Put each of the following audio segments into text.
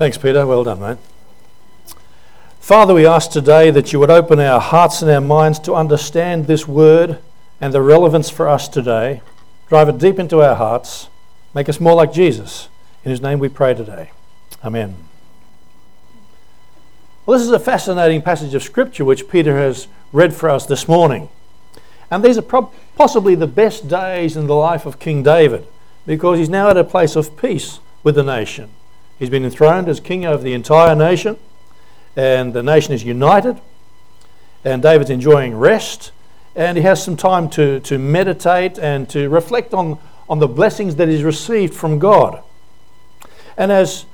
Thanks, Peter. Well done, mate. Father, we ask today that you would open our hearts and our minds to understand this word and the relevance for us today. Drive it deep into our hearts. Make us more like Jesus. In his name we pray today. Amen. Well, this is a fascinating passage of Scripture which Peter has read for us this morning. And these are possibly the best days in the life of King David because he's now at a place of peace with the nation. He's been enthroned as king over the entire nation, and the nation is united, and David's enjoying rest, and he has some time to, to meditate and to reflect on, on the blessings that he's received from God. And as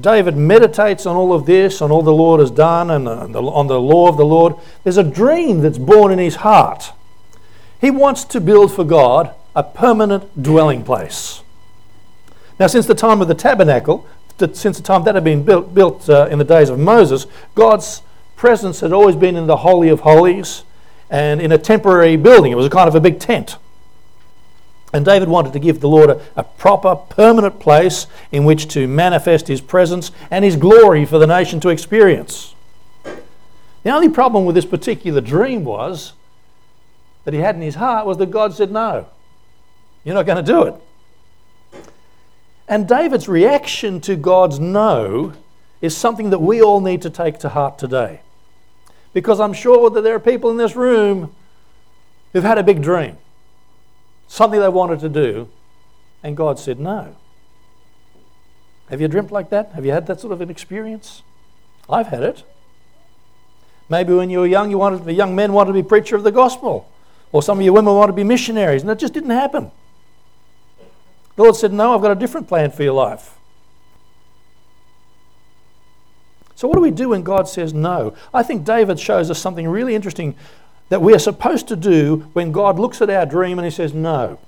David meditates on all of this, on all the Lord has done, and on the, on the law of the Lord, there's a dream that's born in his heart. He wants to build for God a permanent dwelling place. Now, since the time of the tabernacle, since the time that had been built, built uh, in the days of Moses, God's presence had always been in the Holy of Holies and in a temporary building. It was a kind of a big tent. And David wanted to give the Lord a, a, proper, permanent place in which to manifest his presence and his glory for the nation to experience. The only problem with this particular dream was that he had in his heart was that God said, No, you're not going to do it. And David's reaction to God's no is something that we all need to take to heart today. Because I'm sure that there are people in this room who've had a big dream, something they wanted to do, and God said no. Have you dreamt like that? Have you had that sort of an experience? I've had it. Maybe when you were young, you wanted, the young men wanted to be preacher of the gospel, or some of you women wanted to be missionaries, and it just didn't happen. The Lord said, No, I've got a different plan for your life. So, what do we do when God says no? I think David shows us something really interesting that we are supposed to do when God looks at our dream and he says, No,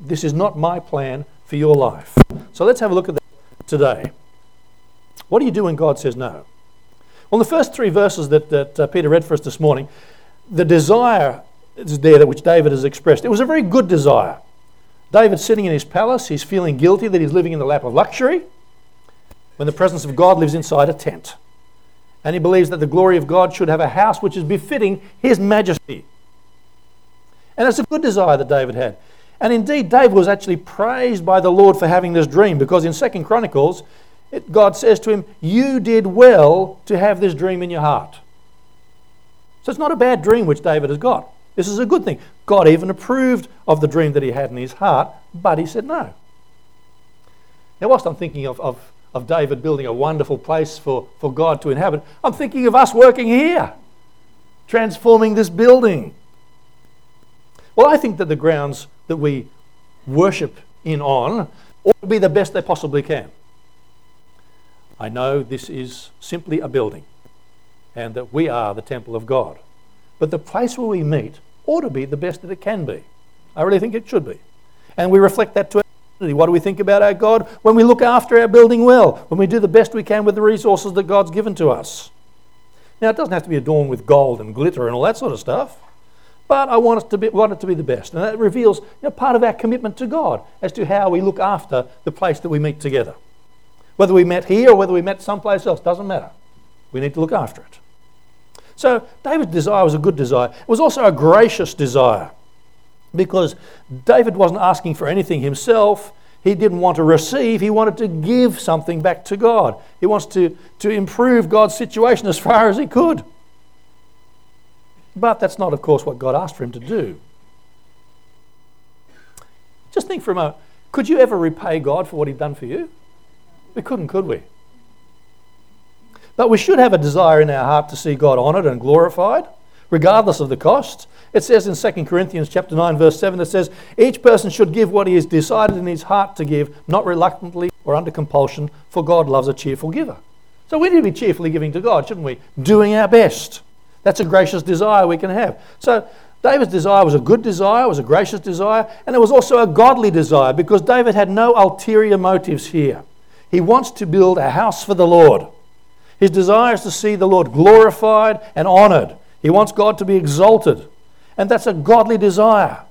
this is not my plan for your life. So, let's have a look at that today. What do you do when God says no? Well, the first three verses that, that uh, Peter read for us this morning, the desire is there that which David has expressed. It was a very good desire. David's sitting in his palace. He's feeling guilty that he's living in the lap of luxury when the presence of God lives inside a tent. And he believes that the glory of God should have a house which is befitting his majesty. And it's a good desire that David had. And indeed, David was actually praised by the Lord for having this dream because in Second Chronicles, it, God says to him, You did well to have this dream in your heart. So it's not a bad dream which David has got. This is a good thing. God even approved of the dream that he had in his heart, but he said no. Now, whilst I'm thinking of, of, of David building a wonderful place for, for God to inhabit, I'm thinking of us working here, transforming this building. Well, I think that the grounds that we worship in on ought to be the best they possibly can. I know this is simply a building and that we are the temple of God. But the place where we meet ought to be the best that it can be. I really think it should be. And we reflect that to our community. What do we think about our God? When we look after our building well, when we do the best we can with the resources that God's given to us. Now, it doesn't have to be adorned with gold and glitter and all that sort of stuff, but I want, it to be, want it to be the best. And that reveals you know, part of our commitment to God as to how we look after the place that we meet together. Whether we met here or whether we met someplace else, doesn't matter. We need to look after it. So David's desire was a good desire. It was also a gracious desire because David wasn't asking for anything himself. He didn't want to receive, he wanted to give something back to God. He wants to, to improve God's situation as far as he could. But that's not, of course, what God asked for him to do. Just think for a moment could you ever repay God for what he'd done for you? We couldn't, could we? But we should have a desire in our heart to see God honoured and glorified, regardless of the cost. It says in 2 Corinthians chapter 9, verse 7, it says, Each person should give what he has decided in his heart to give, not reluctantly or under compulsion, for God loves a cheerful giver. So we need to be cheerfully giving to God, shouldn't we? Doing our best. That's a gracious desire we can have. So David's desire was a good desire, was a gracious desire, and it was also a godly desire because David had no ulterior motives here. He wants to build a house for the Lord. His desire is to see the Lord glorified and honored. He wants God to be exalted. And that's a godly desire.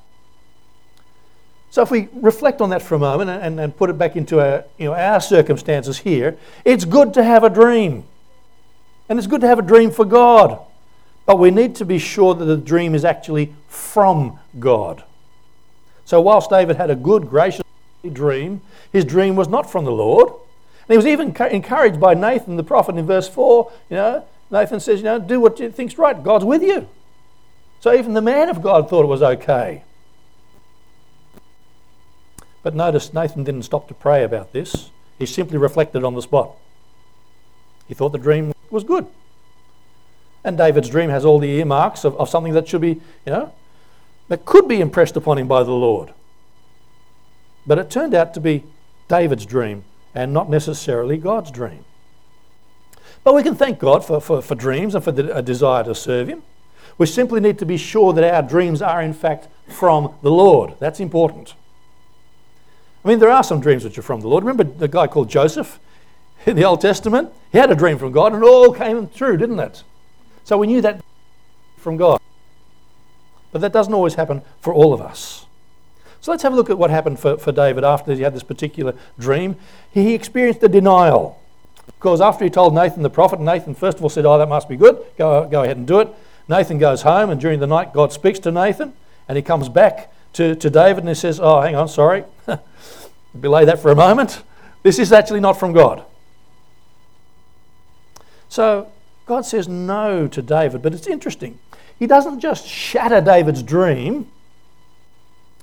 So if we reflect on that for a moment and, and put it back into our, you know, our circumstances here, it's good to have a dream. And it's good to have a dream for God. But we need to be sure that the dream is actually from God. So whilst David had a good, gracious dream, his dream was not from the Lord. And he was even encouraged by Nathan the prophet in verse 4. You know, Nathan says, you know, do what you think's right. God's with you. So even the man of God thought it was okay. But notice Nathan didn't stop to pray about this. He simply reflected on the spot. He thought the dream was good. And David's dream has all the earmarks of, of something that should be, you know, that could be impressed upon him by the Lord. But it turned out to be David's dream and not necessarily God's dream. But we can thank God for, for, for dreams and for the, a desire to serve Him. We simply need to be sure that our dreams are, in fact, from the Lord. That's important. I mean, there are some dreams which are from the Lord. Remember the guy called Joseph in the Old Testament? He had a dream from God and it all came true, didn't it? So we knew that from God. But that doesn't always happen for all of us. So let's have a look at what happened for, for David after he had this particular dream. He experienced a denial. Because after he told Nathan the prophet, Nathan first of all said, Oh, that must be good. Go, go ahead and do it. Nathan goes home, and during the night, God speaks to Nathan, and he comes back to, to David and he says, Oh, hang on, sorry. Belay that for a moment. This is actually not from God. So God says no to David, but it's interesting. He doesn't just shatter David's dream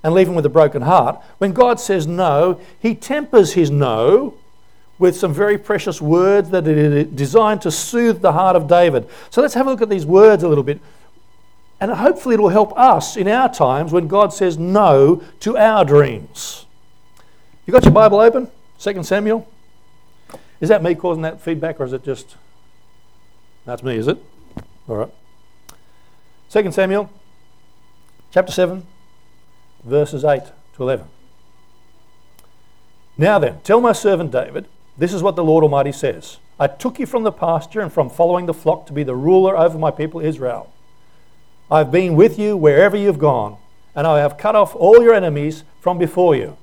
and leave him with a broken heart. When God says no, he tempers his no with some very precious words that are designed to soothe the heart of David. So let's have a look at these words a little bit. And hopefully it will help us in our times when God says no to our dreams. You got your Bible open? 2 Samuel? Is that me causing that feedback or is it just. That's me, is it? All right. 2 Samuel chapter 7, verses 8 to 11. Now then, tell my servant David, this is what the Lord Almighty says I took you from the pasture and from following the flock to be the ruler over my people Israel. I have been with you wherever you have gone, and I have cut off all your enemies from before you.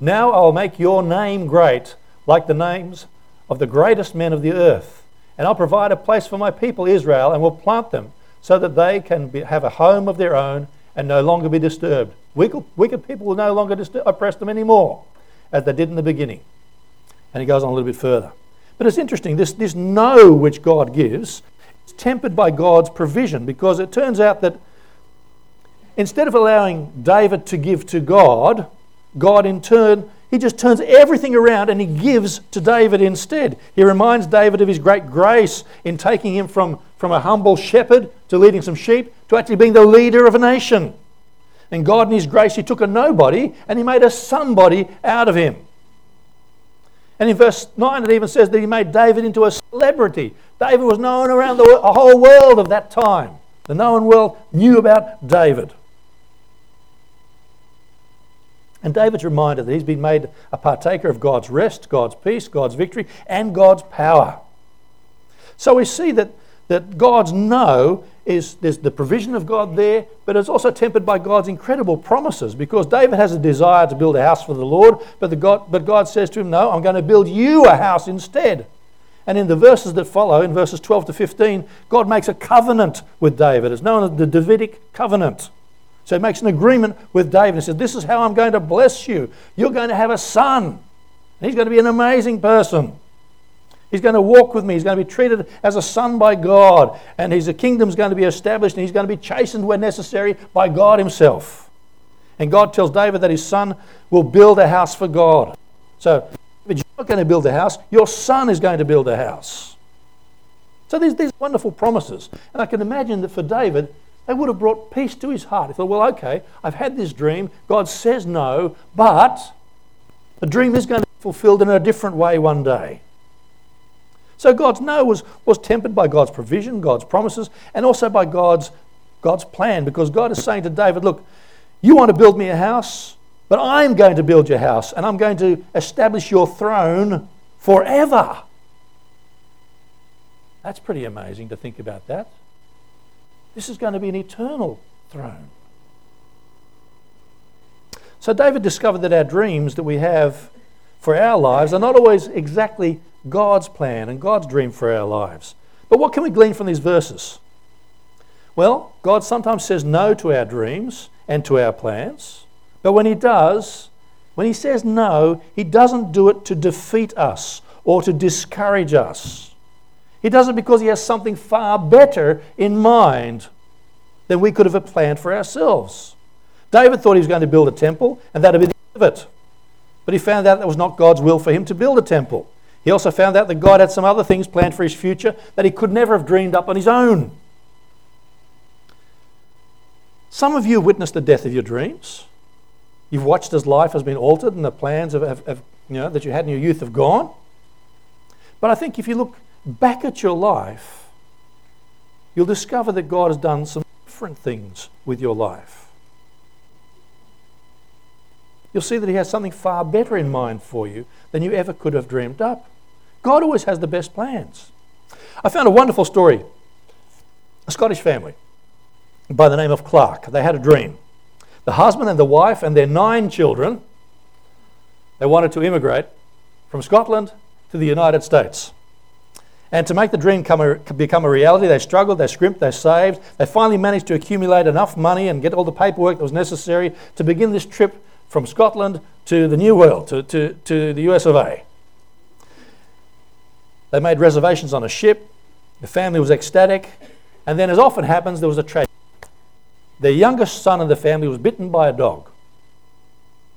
Now I will make your name great, like the names of the greatest men of the earth. And I'll provide a place for my people Israel and will plant them so that they can be, have a home of their own and no longer be disturbed. Wicked, wicked people will no longer oppress them anymore, as they did in the beginning. And he goes on a little bit further. But it's interesting, this, this no which God gives is tempered by God's provision because it turns out that instead of allowing David to give to God, God, in turn, he just turns everything around and he gives to David instead. He reminds David of his great grace in taking him from, from a humble shepherd to leading some sheep to actually being the leader of a nation. And God, in his grace, he took a nobody and he made a somebody out of him. And in verse 9, it even says that he made David into a celebrity. David was known around the whole world of that time. The known world knew about David. And David's reminded that he's been made a partaker of God's rest, God's peace, God's victory, and God's power. So we see that, that God's no is there's the provision of God there, but it's also tempered by God's incredible promises because David has a desire to build a house for the Lord, but, the God, but God says to him, No, I'm going to build you a house instead. And in the verses that follow, in verses 12 to 15, God makes a covenant with David. It's known as the Davidic covenant. So he makes an agreement with David and says, This is how I'm going to bless you. You're going to have a son. And he's going to be an amazing person. He's going to walk with me. He's going to be treated as a son by God. And his kingdom's going to be established and he's going to be chastened where necessary by God himself. And God tells David that his son will build a house for God. So, you're not going to build a house, your son is going to build a house. So, there's these wonderful promises. And I can imagine that for David, they would have brought peace to his heart. He thought, well, okay, I've had this dream. God says no, but the dream is going to be fulfilled in a different way one day. So God's no was, was tempered by God's provision, God's promises, and also by God's, God's plan, because God is saying to David, look, you want to build me a house, but I'm going to build your house, and I'm going to establish your throne forever. That's pretty amazing to think about that. This is going to be an eternal throne. So David discovered that our dreams that we have for our lives are not always exactly God's plan and God's dream for our lives. But what can we glean from these verses? Well, God sometimes says no to our dreams and to our plans. But when He does, when He says no, He doesn't do it to defeat us or to discourage us. He does it because He has something far better in mind than we could have planned for ourselves. David thought he was going to build a temple, and that'd be the end of it. But he found out that was not God's will for him to build a temple. He also found out that God had some other things planned for his future that he could never have dreamed up on his own. Some of you have witnessed the death of your dreams. You've watched as life has been altered and the plans you know, that you had in your youth have gone. But I think if you look back at your life, you'll discover that God has done some different things with your life. You'll see that He has something far better in mind for you than you ever could have dreamed up. God always has the best plans. I found a wonderful story. A Scottish family by the name of Clark. They had a dream. The husband and the wife and their nine children, they wanted to immigrate from Scotland to the United States. And to make the dream a, become a reality, they struggled, they scrimped, they saved. They finally managed to accumulate enough money and get all the paperwork that was necessary to begin this trip from Scotland to the New World, to, to, to the US of A. They made reservations on a ship. The family was ecstatic. And then, as often happens, there was a tragedy. Their youngest son of the family was bitten by a dog.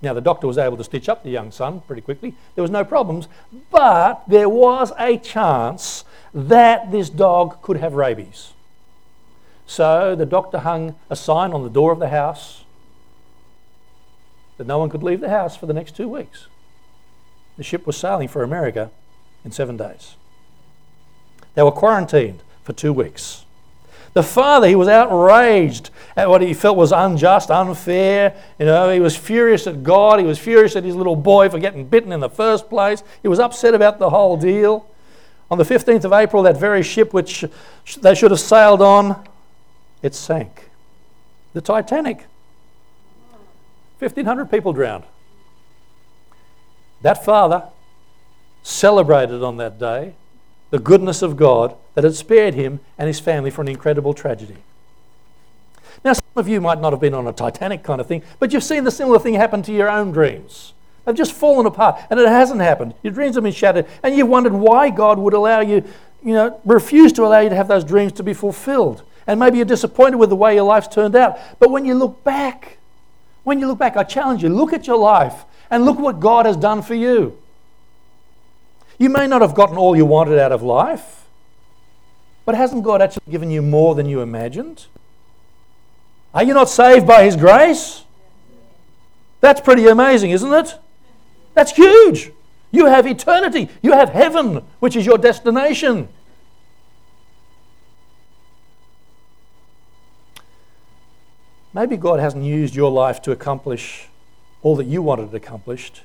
Now, the doctor was able to stitch up the young son pretty quickly. There was no problems, but there was a chance that this dog could have rabies. So the doctor hung a sign on the door of the house that no one could leave the house for the next two weeks. The ship was sailing for America in seven days. They were quarantined for two weeks. The father, he was outraged at what he felt was unjust, unfair. You know, he was furious at God. He was furious at his little boy for getting bitten in the first place. He was upset about the whole deal. On the 15th of April, that very ship which they should have sailed on, it sank. The Titanic. 1,500 people drowned. That father celebrated on that day the goodness of God that had spared him and his family from an incredible tragedy. Now, some of you might not have been on a Titanic kind of thing, but you've seen the similar thing happen to your own dreams. They've just fallen apart, and it hasn't happened. Your dreams have been shattered, and you've wondered why God would allow you, you know, refuse to allow you to have those dreams to be fulfilled. And maybe you're disappointed with the way your life's turned out. But when you look back, when you look back, I challenge you, look at your life and look what God has done for you. You may not have gotten all you wanted out of life, but hasn't God actually given you more than you imagined? Are you not saved by His grace? That's pretty amazing, isn't it? That's huge. You have eternity, you have heaven, which is your destination. Maybe God hasn't used your life to accomplish all that you wanted accomplished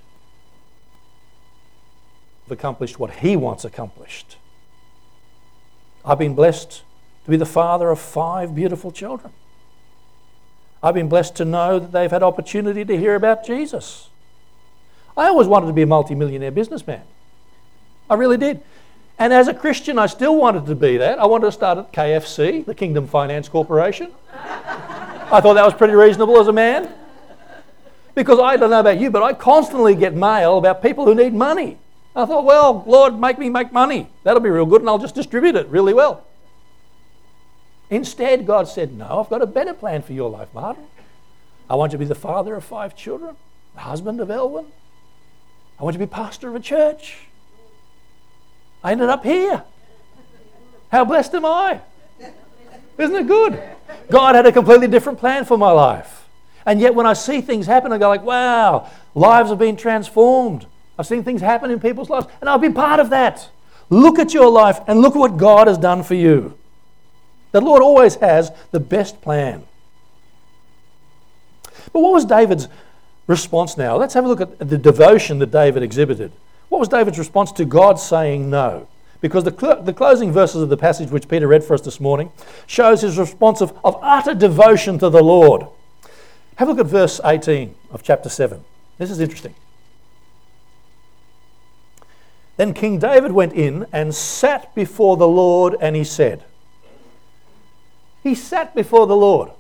accomplished what He wants accomplished. I've been blessed to be the father of five beautiful children. I've been blessed to know that they've had opportunity to hear about Jesus. I always wanted to be a multimillionaire businessman. I really did. And as a Christian, I still wanted to be that. I wanted to start at KFC, the Kingdom Finance Corporation. I thought that was pretty reasonable as a man. Because I don't know about you, but I constantly get mail about people who need money. I thought, well, Lord, make me make money. That'll be real good, and I'll just distribute it really well. Instead, God said, No, I've got a better plan for your life, Martin. I want you to be the father of five children, the husband of Elwyn. I want you to be pastor of a church. I ended up here. How blessed am I? Isn't it good? God had a completely different plan for my life. And yet, when I see things happen, I go like, wow, lives have been transformed. I've seen things happen in people's lives, and I've been part of that. Look at your life and look at what God has done for you. The Lord always has the best plan. But what was David's response now? Let's have a look at the devotion that David exhibited. What was David's response to God saying no? Because the, cl- the closing verses of the passage which Peter read for us this morning shows his response of, of utter devotion to the Lord. Have a look at verse 18 of chapter 7. This is interesting. Then King David went in and sat before the Lord, and he said, He sat before the Lord.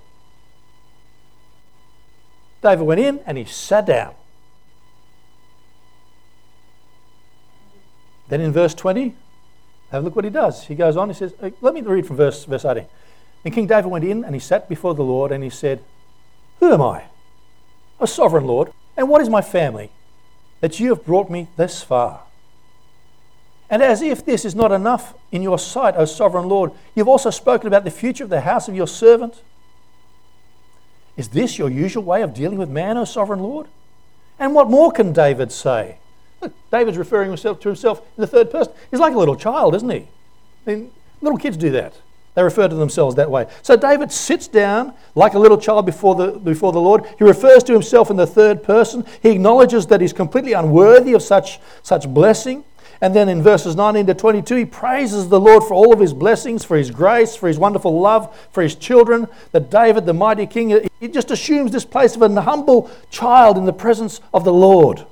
David went in and he sat down. Then in verse 20, have a look what he does. He goes on, he says, let me read from verse, verse 18. And King David went in and he sat before the Lord and he said, Who am I? A sovereign Lord. And what is my family that you have brought me this far? And as if this is not enough in your sight, O sovereign Lord, you've also spoken about the future of the house of your servant. Is this your usual way of dealing with man, O sovereign Lord? And what more can David say? Look, David's referring himself to himself in the third person. He's like a little child, isn't he? I mean, little kids do that. They refer to themselves that way. So David sits down like a little child before the, before the Lord. He refers to himself in the third person. He acknowledges that he's completely unworthy of such, such blessing. And then in verses 19 to 22, he praises the Lord for all of his blessings, for his grace, for his wonderful love, for his children. That David, the mighty king, he just assumes this place of an humble child in the presence of the Lord.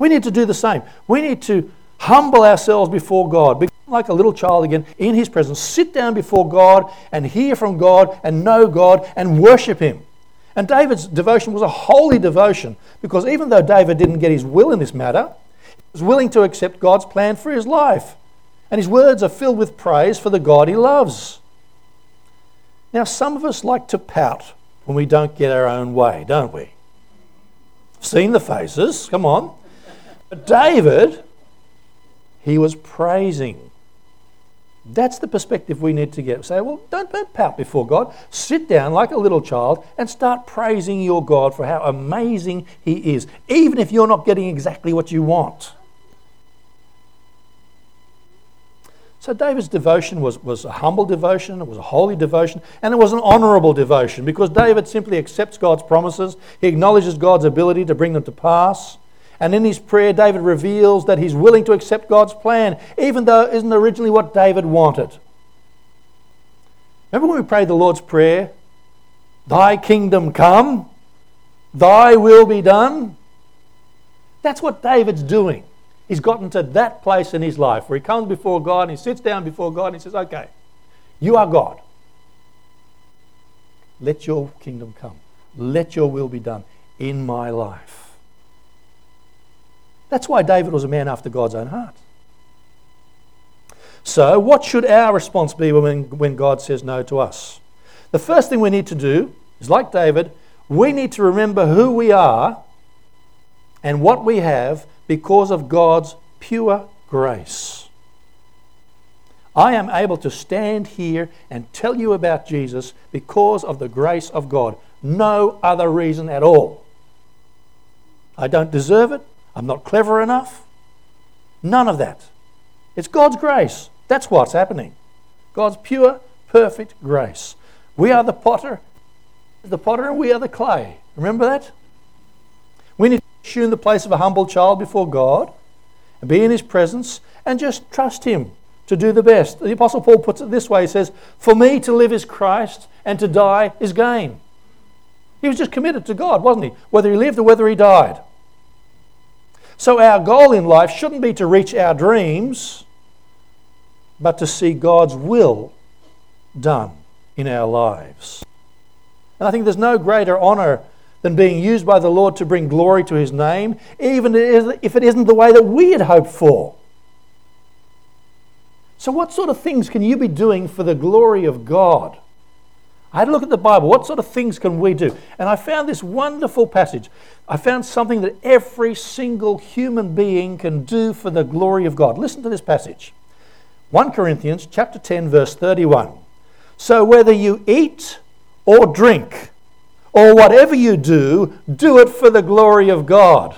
We need to do the same. We need to humble ourselves before God, become like a little child again in his presence, sit down before God and hear from God and know God and worship him. And David's devotion was a holy devotion because even though David didn't get his will in this matter, he was willing to accept God's plan for his life. And his words are filled with praise for the God he loves. Now, some of us like to pout when we don't get our own way, don't we? Seen the faces, come on. But David, he was praising. That's the perspective we need to get. Say, well, don't, don't pout before God. Sit down like a little child and start praising your God for how amazing He is, even if you're not getting exactly what you want. So David's devotion was, was a humble devotion, it was a holy devotion, and it was an honourable devotion because David simply accepts God's promises. He acknowledges God's ability to bring them to pass. And in his prayer, David reveals that he's willing to accept God's plan, even though it isn't originally what David wanted. Remember when we prayed the Lord's Prayer? Thy kingdom come, thy will be done. That's what David's doing he's gotten to that place in his life where he comes before God and he sits down before God and he says, Okay, you are God. Let your kingdom come. Let your will be done in my life. That's why David was a man after God's own heart. So, what should our response be when, when God says no to us? The first thing we need to do is, like David, we need to remember who we are and what we have because of God's pure grace. I am able to stand here and tell you about Jesus because of the grace of God. No other reason at all. I don't deserve it. I'm not clever enough. None of that. It's God's grace. That's what's happening. God's pure, perfect grace. We are the potter, the potter, and we are the clay. Remember that? We need to assume the place of a humble child before God and be in his presence and just trust him to do the best. The Apostle Paul puts it this way he says, For me to live is Christ and to die is gain. He was just committed to God, wasn't he? Whether he lived or whether he died. So our goal in life shouldn't be to reach our dreams, but to see God's will done in our lives. And I think there's no greater honor than being used by the Lord to bring glory to his name, even if it isn't the way that we had hoped for. So, what sort of things can you be doing for the glory of God? I had a look at the Bible. What sort of things can we do? And I found this wonderful passage. I found something that every single human being can do for the glory of God. Listen to this passage 1 Corinthians chapter 10, verse 31. So, whether you eat or drink, or whatever you do, do it for the glory of God.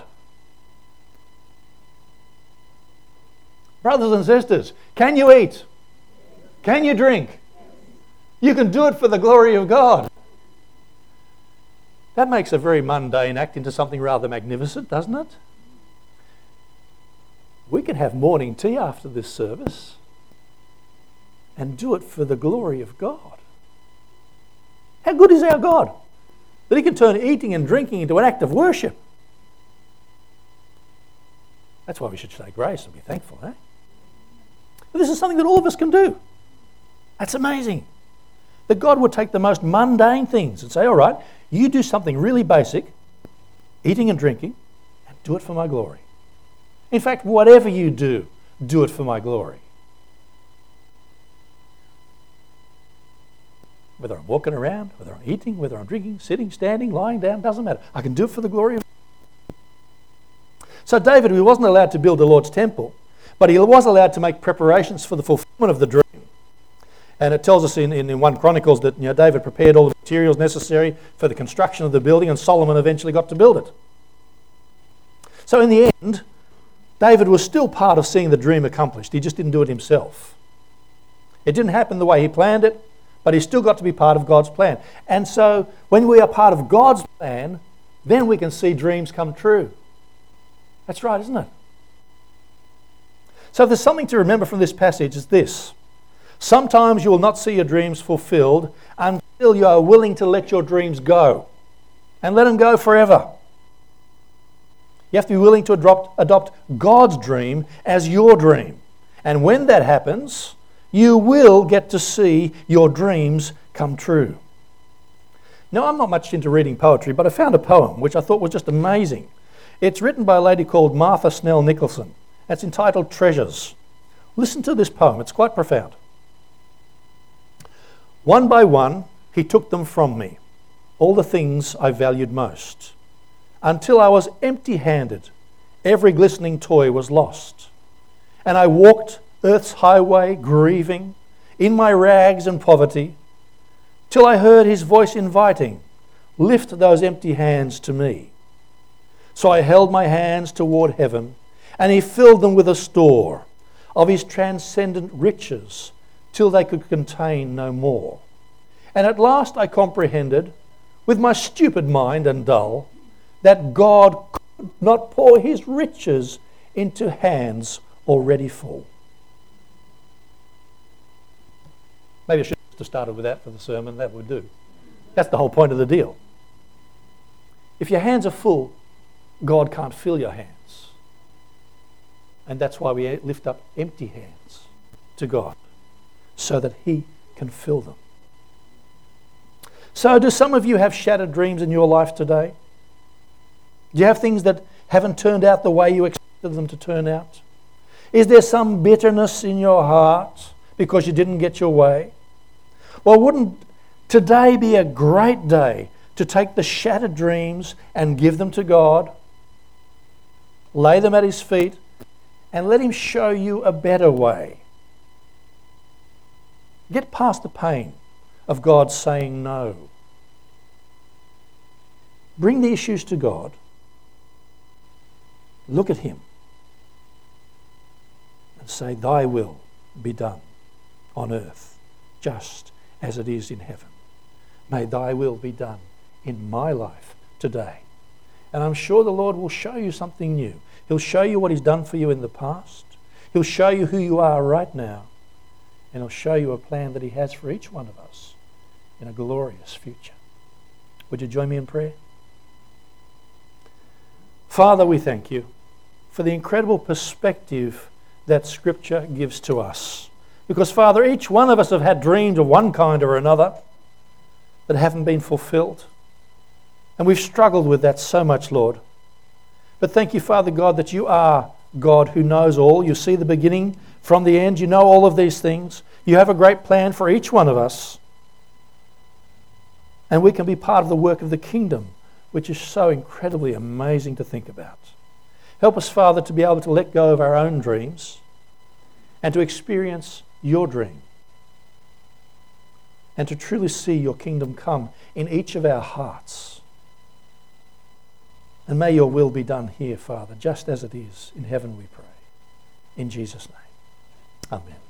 Brothers and sisters, can you eat? Can you drink? You can do it for the glory of God. That makes a very mundane act into something rather magnificent, doesn't it? We can have morning tea after this service and do it for the glory of God. How good is our God? That He can turn eating and drinking into an act of worship. That's why we should say grace and be thankful, eh? But this is something that all of us can do. That's amazing. That God would take the most mundane things and say, all right, you do something really basic, eating and drinking, and do it for my glory. In fact, whatever you do, do it for my glory. Whether I'm walking around, whether I'm eating, whether I'm drinking, sitting, standing, lying down, doesn't matter. I can do it for the glory of So David, he wasn't allowed to build the Lord's temple, but he was allowed to make preparations for the fulfillment of the dream. And it tells us in, in, in 1 Chronicles that you know, David prepared all the materials necessary for the construction of the building, and Solomon eventually got to build it. So, in the end, David was still part of seeing the dream accomplished. He just didn't do it himself. It didn't happen the way he planned it, but he still got to be part of God's plan. And so, when we are part of God's plan, then we can see dreams come true. That's right, isn't it? So, if there's something to remember from this passage, is this Sometimes you will not see your dreams fulfilled until you are willing to let your dreams go and let them go forever. You have to be willing to adopt, adopt God's dream as your dream. And when that happens, you will get to see your dreams come true. Now, I'm not much into reading poetry, but I found a poem which I thought was just amazing. It's written by a lady called Martha Snell Nicholson. It's entitled Treasures. Listen to this poem, it's quite profound. One by one, he took them from me, all the things I valued most, until I was empty handed. Every glistening toy was lost. And I walked earth's highway, grieving, in my rags and poverty, till I heard his voice inviting, Lift those empty hands to me. So I held my hands toward heaven, and he filled them with a store of his transcendent riches till they could contain no more. And at last I comprehended, with my stupid mind and dull, that God could not pour his riches into hands already full. Maybe I should have started with that for the sermon, that would do. That's the whole point of the deal. If your hands are full, God can't fill your hands. And that's why we lift up empty hands to God so that He can fill them. So, do some of you have shattered dreams in your life today? Do you have things that haven't turned out the way you expected them to turn out? Is there some bitterness in your heart because you didn't get your way? Well, wouldn't today be a great day to take the shattered dreams and give them to God? Lay them at His feet and let Him show you a better way. Get past the pain of God saying no. Bring the issues to God. Look at Him and say, Thy will be done on earth, just as it is in heaven. May Thy will be done in my life today. And I'm sure the Lord will show you something new. He'll show you what He's done for you in the past. He'll show you who you are right now. And He'll show you a plan that He has for each one of us in a glorious future. Would you join me in prayer? Father, we thank you for the incredible perspective that Scripture gives to us. Because, Father, each one of us have had dreams of one kind or another that haven't been fulfilled. And we've struggled with that so much, Lord. But thank you, Father God, that you are God who knows all. You see the beginning from the end. You know all of these things. You have a great plan for each one of us. And we can be part of the work of the kingdom, which is so incredibly amazing to think about. Help us, Father, to be able to let go of our own dreams and to experience your dream and to truly see your kingdom come in each of our hearts. And may your will be done here, Father, just as it is in heaven, we pray. In Jesus' name. Amen.